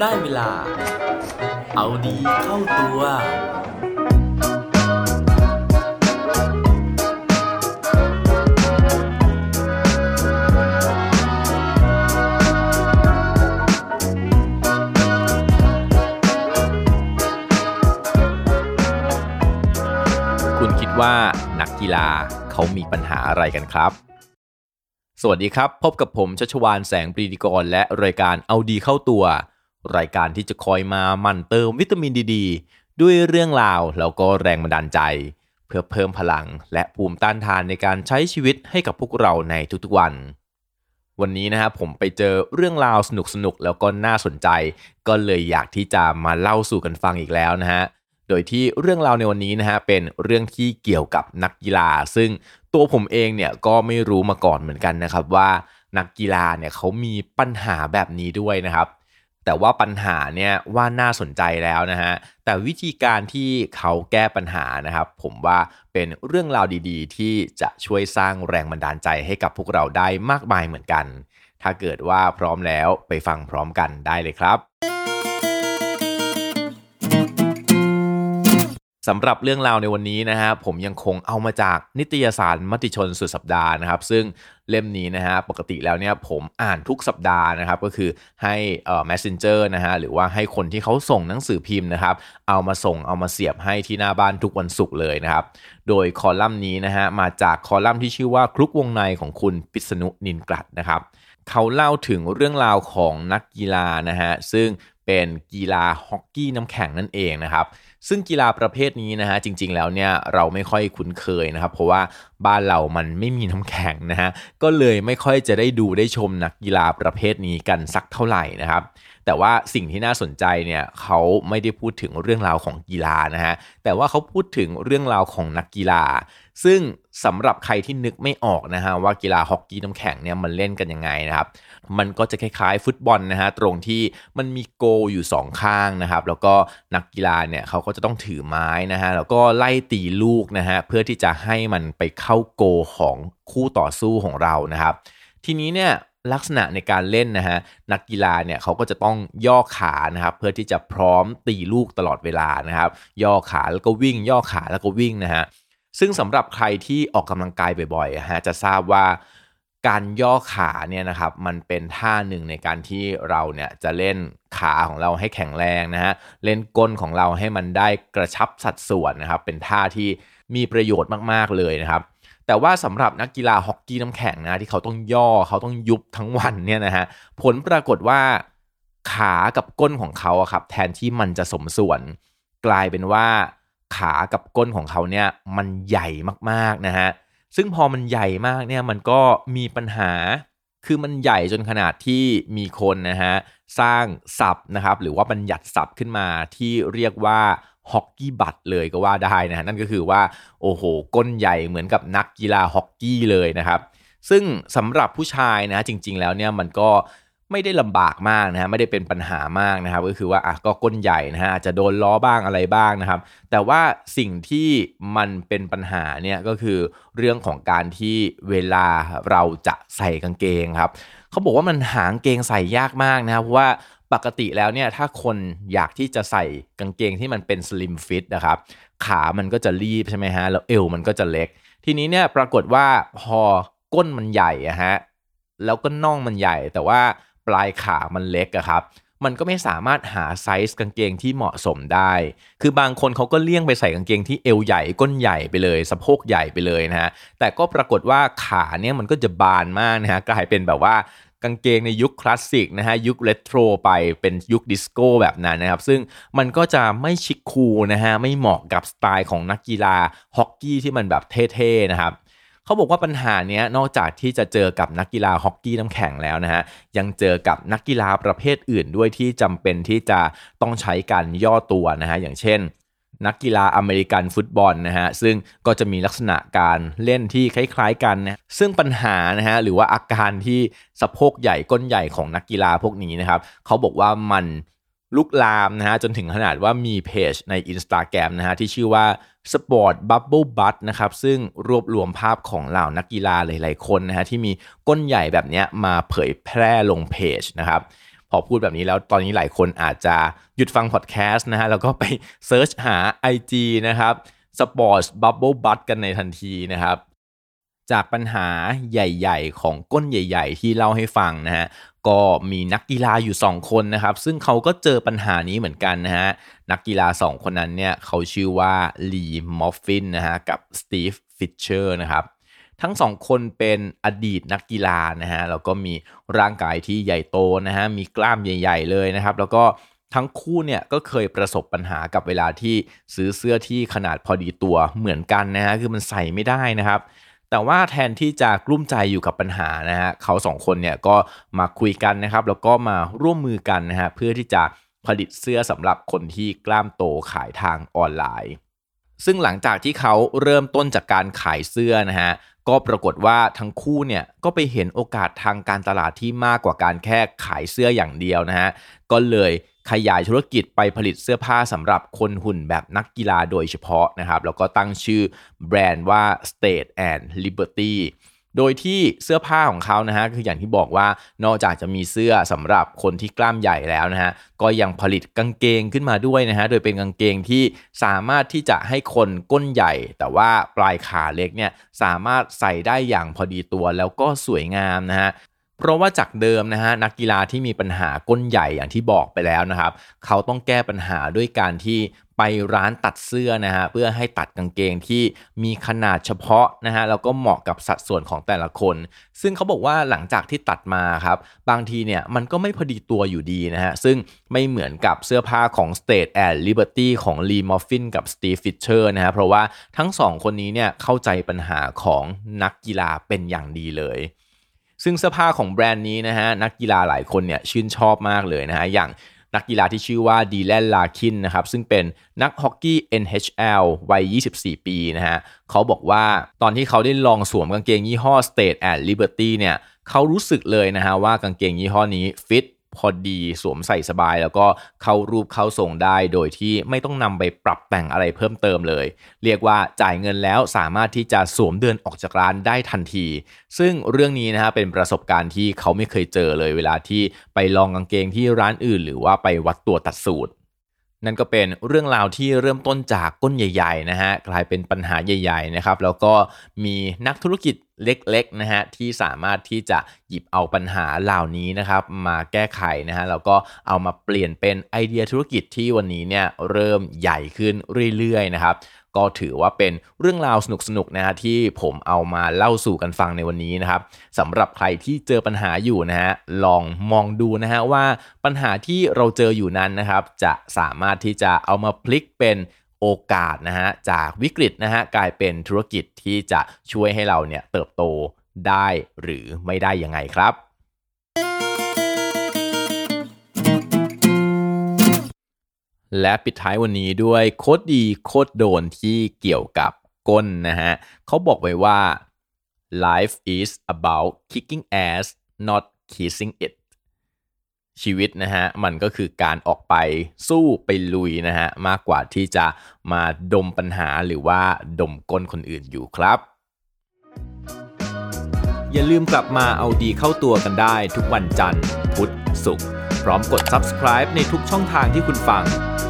ได้เวลา เอาดีเข้าตัว คุณคิดว่านักกีฬาเขามีปัญหาอะไรกันครับสวัสดีครับ พบกับผมชัชวานแสงปรีดีกรและรายการเอาดีเข้าตัว รายการที่จะคอยมามั่นเติมวิตามินดีดด้วยเรื่องราวแล้วก็แรงบันดาลใจ เพื่อเพิ่มพลังและภูมิต้านทานในการใช้ชีวิตให้กับพวกเราในทุกๆวัน วันนี้นะครับผมไปเจอเรื่องราวสนุกๆแล้วก็น่าสนใจ ก็เลยอยากที่จะมาเล่าสู่กันฟังอีกแล้วนะฮะโดยที่เรื่องราวในวันนี้นะฮะเป็นเรื่องที่เกี่ยวกับนักกีฬา ซึ่งตัวผมเองเนี่ยก็ไม่รู้มาก่อนเหมือนกันนะครับว่านักกีฬาเนี่ยเขามีปัญหาแบบนี้ด้วยนะครับ แต่ว่าปัญหาเนี่ยว่าน่าสนใจแล้วนะฮะ แต่วิธีการที่เขาแก้ปัญหานะครับ ผมว่าเป็นเรื่องราวดีๆ ที่จะช่วยสร้างแรงบันดาลใจให้กับพวกเราได้มากมายเหมือนกัน ถ้าเกิดว่าพร้อมแล้วไปฟังพร้อมกันได้เลยครับ สำหรับเรื่องราวในวันนี้นะฮะผมยังคงเอามาจากนิตยสารมติชนสุดสัปดาห์นะครับ ซึ่งเล่มนี้นะฮะปกติแล้วเนี่ยผมอ่านทุกสัปดาห์นะครับก็คือให้เอ่อ messenger นะฮะหรือว่าให้คนที่เขาส่งหนังสือพิมพ์นะครับเอามาส่งเอามาเสียบให้ที่หน้าบ้านทุกวันศุกร์เลยนะครับ โดยคอลัมน์นี้นะฮะมาจากคอลัมน์ที่ชื่อว่าคลุกวงในของคุณปิษณุนินกลัดนะครับเขาเล่าถึงเรื่องราวของนักกีฬานะฮะซึ่ง เป็นกีฬาฮอกกี้น้ำแข็งนั่นเองนะครับ ซึ่งกีฬาประเภทนี้นะฮะจริงๆแล้วเนี่ยเราไม่ค่อยคุ้นเคยนะครับ เพราะว่าบ้านเรามันไม่มีน้ำแข็งนะฮะก็เลยไม่ค่อยจะได้ดูได้ชมนักกีฬาประเภทนี้กันสักเท่าไหร่นะครับ แต่ว่าสิ่งที่น่าสนใจเนี่ยเขาไม่ได้พูดถึงเรื่องราวของกีฬานะฮะแต่ว่าเขาพูดถึงเรื่องราวของนักกีฬา ซึ่ง สำหรับใครที่นึกไม่ออกนะฮะว่ากีฬาฮอกกี้น้ำแข็งเนี่ยมันเล่นกันยังไงนะครับ มันก็จะคล้ายๆ ฟุตบอลนะฮะตรงที่มันมีโกอยู่สองข้างนะครับ แล้วก็นักกีฬาเนี่ยเขาก็จะต้องถือไม้นะฮะแล้วก็ไล่ตีลูกนะฮะเพื่อที่จะให้มันไปเข้าโกของคู่ต่อสู้ของเรานะครับ ทีนี้เนี่ยลักษณะในการเล่นนะฮะนักกีฬาเนี่ยเขาก็จะต้องย่อขานะครับเพื่อที่จะพร้อมตีลูกตลอดเวลานะครับ ย่อขาแล้วก็วิ่ง ย่อขาแล้วก็วิ่งนะฮะ ซึ่งสำหรับใครที่ออกกำลังกายบ่อยๆฮะจะทราบว่าการย่อขาเนี่ยนะครับมันเป็นท่าหนึ่งในการที่เราเนี่ยจะเล่นขาของเราให้แข็งแรงนะฮะเล่นก้นของเราให้มันได้กระชับสัดส่วนนะครับเป็นท่าที่มีประโยชน์มากๆเลยนะครับ แต่ว่าสำหรับนักกีฬาฮอกกี้น้ำแข็งนะที่เขาต้องย่อเขาต้องยุบทั้งวันเนี่ยนะฮะผลปรากฏว่าขากับก้นของเขาอะครับแทนที่มันจะสมส่วน กลายเป็นว่า ขากับก้นของเขาเนี่ยมันใหญ่มากๆนะฮะซึ่งพอมันใหญ่มากเนี่ยมันก็มีปัญหาคือมันใหญ่จนขนาดที่มีคนนะฮะสร้างศัพท์นะครับหรือว่าบัญญัติศัพท์ขึ้นมาที่เรียกว่าฮอกกี้บัตเลยก็ว่าได้นะฮะนั่นก็คือว่าโอ้โหก้นใหญ่เหมือนกับนักกีฬาฮอกกี้เลยนะครับ ซึ่งสำหรับผู้ชายนะจริงๆแล้วเนี่ยมันก็ ไม่ได้ลำบากมากนะฮะไม่ได้เป็นปัญหามากนะครับ ก็คือว่าอะก็ก้นใหญ่นะฮะอาจจะโดนล้อบ้างอะไรบ้างนะครับ แต่ว่าสิ่งที่มันเป็นปัญหาเนี่ยก็คือเรื่องของการที่เวลาเราจะใส่กางเกงครับเขาบอกว่ามันหางเกงใส่ยากมากนะครับเพราะว่าปกติแล้วเนี่ยถ้าคนอยากที่จะใส่กางเกงที่มันเป็นสลิมฟิตนะครับขามันก็จะรีบใช่ไหมฮะแล้วเอวมันก็จะเล็ก ทีนี้เนี่ยปรากฏว่าพอก้นมันใหญ่อะฮะแล้วก็น่องมันใหญ่แต่ว่า ปลายขามันเล็กอะครับ มันก็ไม่สามารถหาไซส์กางเกงที่เหมาะสมได้ คือบางคนเขาก็เลี่ยงไปใส่กางเกงที่เอวใหญ่ก้นใหญ่ไปเลยสะโพกใหญ่ไปเลยนะฮะ แต่ก็ปรากฏว่าขาเนี่ยมันก็จะบานมากนะฮะกลายเป็นแบบว่ากางเกงในยุคคลาสสิกนะฮะยุคเรโทรไปเป็นยุคดิสโก้แบบนั้นนะครับ ซึ่งมันก็จะไม่ chic cool นะฮะไม่เหมาะกับสไตล์ของนักกีฬาฮอกกี้ที่มันแบบเท่ๆนะครับ เขาบอกว่าปัญหาเนี้ยนอกจากที่จะเจอกับนักกีฬาฮอกกี้น้ำแข็งแล้วนะฮะยังเจอกับนักกีฬาประเภทอื่นด้วยที่จำเป็นที่จะต้องใช้การย่อตัวนะฮะอย่างเช่น นักกีฬาอเมริกันฟุตบอลนะฮะซึ่งก็จะมีลักษณะการเล่นที่คล้าย ๆ กันนะซึ่งปัญหานะฮะหรือว่าอาการที่สะโพกใหญ่ก้นใหญ่ของนักกีฬาพวกนี้นะครับเขาบอกว่ามัน ลุกลามนะฮะจนถึงขนาดว่ามีเพจใน Instagram นะฮะที่ชื่อว่า Sport Bubble Butt นะครับซึ่งรวบรวมภาพของเหล่านักกีฬาหลายๆคนนะฮะที่มีก้นใหญ่แบบนี้มาเผยแพร่ลงเพจนะครับพอพูดแบบนี้แล้วตอนนี้หลายคนอาจจะหยุดฟังพอดแคสต์นะฮะแล้วก็ไป search หา IG นะครับ Sports Bubble Butt กันในทันทีนะครับ จากปัญหาใหญ่ๆ ของก้นใหญ่ ๆ ที่เล่าให้ฟังนะฮะก็มีนักกีฬาอยู่ 2 คนนะครับ ซึ่งเขาก็เจอปัญหานี้เหมือนกันนะฮะนักกีฬา 2 คนนั้นเนี่ยเขาชื่อว่าลีมอฟฟินนะฮะกับสตีฟฟิชเชอร์นะครับทั้งสองคนเป็นอดีตนักกีฬานะฮะแล้วก็มีร่างกายที่ใหญ่โตนะฮะมีกล้ามใหญ่ ๆ เลยนะครับ แล้วก็ทั้งคู่เนี่ยก็เคยประสบปัญหากับเวลาที่ซื้อเสื้อที่ขนาดพอดีตัวเหมือนกันนะฮะคือมันใส่ไม่ได้นะครับ แต่ว่าแทนที่จะกลุ้มใจอยู่กับปัญหานะฮะเขาสองคนเนี่ยก็มาคุยกันนะครับ แล้วก็มาร่วมมือกันนะฮะเพื่อที่จะผลิตเสื้อสำหรับคนที่กล้ามโตขายทางออนไลน์ ซึ่งหลังจากที่เขาเริ่มต้นจากการขายเสื้อนะฮะก็ปรากฏว่าทั้งคู่เนี่ยก็ไปเห็นโอกาสทางการตลาดที่มากกว่าการแค่ขายเสื้ออย่างเดียวนะฮะก็เลย ขยายธุรกิจไปผลิตเสื้อผ้าสำหรับคนหุ่นแบบนักกีฬาโดยเฉพาะนะครับแล้วก็ตั้งชื่อแบรนด์ว่า State and Liberty โดยที่เสื้อผ้าของเขานะฮะคืออย่างที่บอกว่านอกจากจะมีเสื้อสำหรับคนที่กล้ามใหญ่แล้วนะฮะก็ยังผลิตกางเกงขึ้นมาด้วยนะฮะโดยเป็นกางเกงที่สามารถที่จะให้คนก้นใหญ่ แต่ว่าปลายขาเล็กเนี่ยสามารถใส่ได้อย่างพอดีตัวแล้วก็สวยงามนะฮะ เพราะว่าจากเดิมนะฮะนักกีฬาที่มีปัญหาก้นใหญ่อย่างที่บอกไปแล้วนะครับ เขาต้องแก้ปัญหาด้วยการที่ไปร้านตัดเสื้อนะฮะเพื่อให้ตัดกางเกงที่มีขนาดเฉพาะนะฮะแล้วก็เหมาะกับสัดส่วนของแต่ละคน ซึ่งเขาบอกว่าหลังจากที่ตัดมาครับบางทีเนี่ยมันก็ไม่พอดีตัวอยู่ดีนะฮะซึ่งไม่เหมือนกับเสื้อผ้าของ State and Liberty ของ Lee Moffin กับ Steve Fisher นะฮะเพราะว่าทั้งสองคนนี้เนี่ยเข้าใจปัญหาของนักกีฬาเป็นอย่างดีเลย ซึ่งเสื้อผ้าของแบรนด์นี้นะฮะนักกีฬาหลายคนเนี่ยชื่นชอบมากเลยนะฮะอย่างนักกีฬาที่ชื่อว่าดีแลนลาคินนะครับซึ่งเป็นนักฮอกกี้ NHL วัย 24 ปีนะฮะเขาบอกว่าตอนที่เขาได้ลองสวมกางเกงยี่ห้อ State and Liberty เนี่ยเขารู้สึกเลยนะฮะว่ากางเกงยี่ห้อนี้ฟิต พอดีสวมใส่สบาย แล้วก็เข้ารูปเข้าทรงได้ โดยที่ไม่ต้องนำไปปรับแต่งอะไรเพิ่มเติมเลย เรียกว่าจ่ายเงินแล้วสามารถที่จะสวมเดินออกจากร้านได้ทันที ซึ่งเรื่องนี้นะฮะเป็นประสบการณ์ที่เขาไม่เคยเจอเลยเวลาที่ไปลองกางเกงที่ร้านอื่น หรือว่าไปวัดตัวตัดสูตร นั่นก็เป็นเรื่องราวที่เริ่มต้นจากก้นใหญ่ๆนะฮะกลายเป็นปัญหาใหญ่ๆนะครับแล้วก็มีนักธุรกิจเล็กๆนะฮะที่สามารถที่จะหยิบเอาปัญหาเหล่านี้นะครับมาแก้ไขนะฮะแล้วก็เอามาเปลี่ยนเป็นไอเดียธุรกิจที่วันนี้เนี่ยเริ่มใหญ่ขึ้นเรื่อยๆนะครับ ก็ถือว่าเป็นเรื่องราวสนุกๆนะฮะที่ผมเอามาเล่าสู่กันฟังในวันนี้นะครับสำหรับใครที่เจอปัญหาอยู่นะฮะลองมองดูนะฮะว่าปัญหาที่เราเจออยู่นั้นนะครับ จะสามารถที่จะเอามาพลิกเป็นโอกาสนะฮะจากวิกฤตนะฮะกลายเป็นธุรกิจที่จะช่วยให้เราเนี่ยเติบโตได้หรือไม่ได้ยังไงครับ และปิดท้ายวันนี้ด้วยโคดดีโคดโดนที่เกี่ยวกับก้นนะฮะเขาบอกไว้ว่า life is about kicking ass not kissing it ชีวิตนะฮะมันก็คือการออกไปสู้ไปลุยนะฮะมากกว่าที่จะมาดมปัญหาหรือว่าดมก้นคนอื่นอยู่ครับ อย่าลืมกลับมาเอาดีเข้าตัวกันได้ทุกวันจันทร์ พุธศุกร์พร้อมกด subscribe ในทุกช่องทางที่คุณฟัง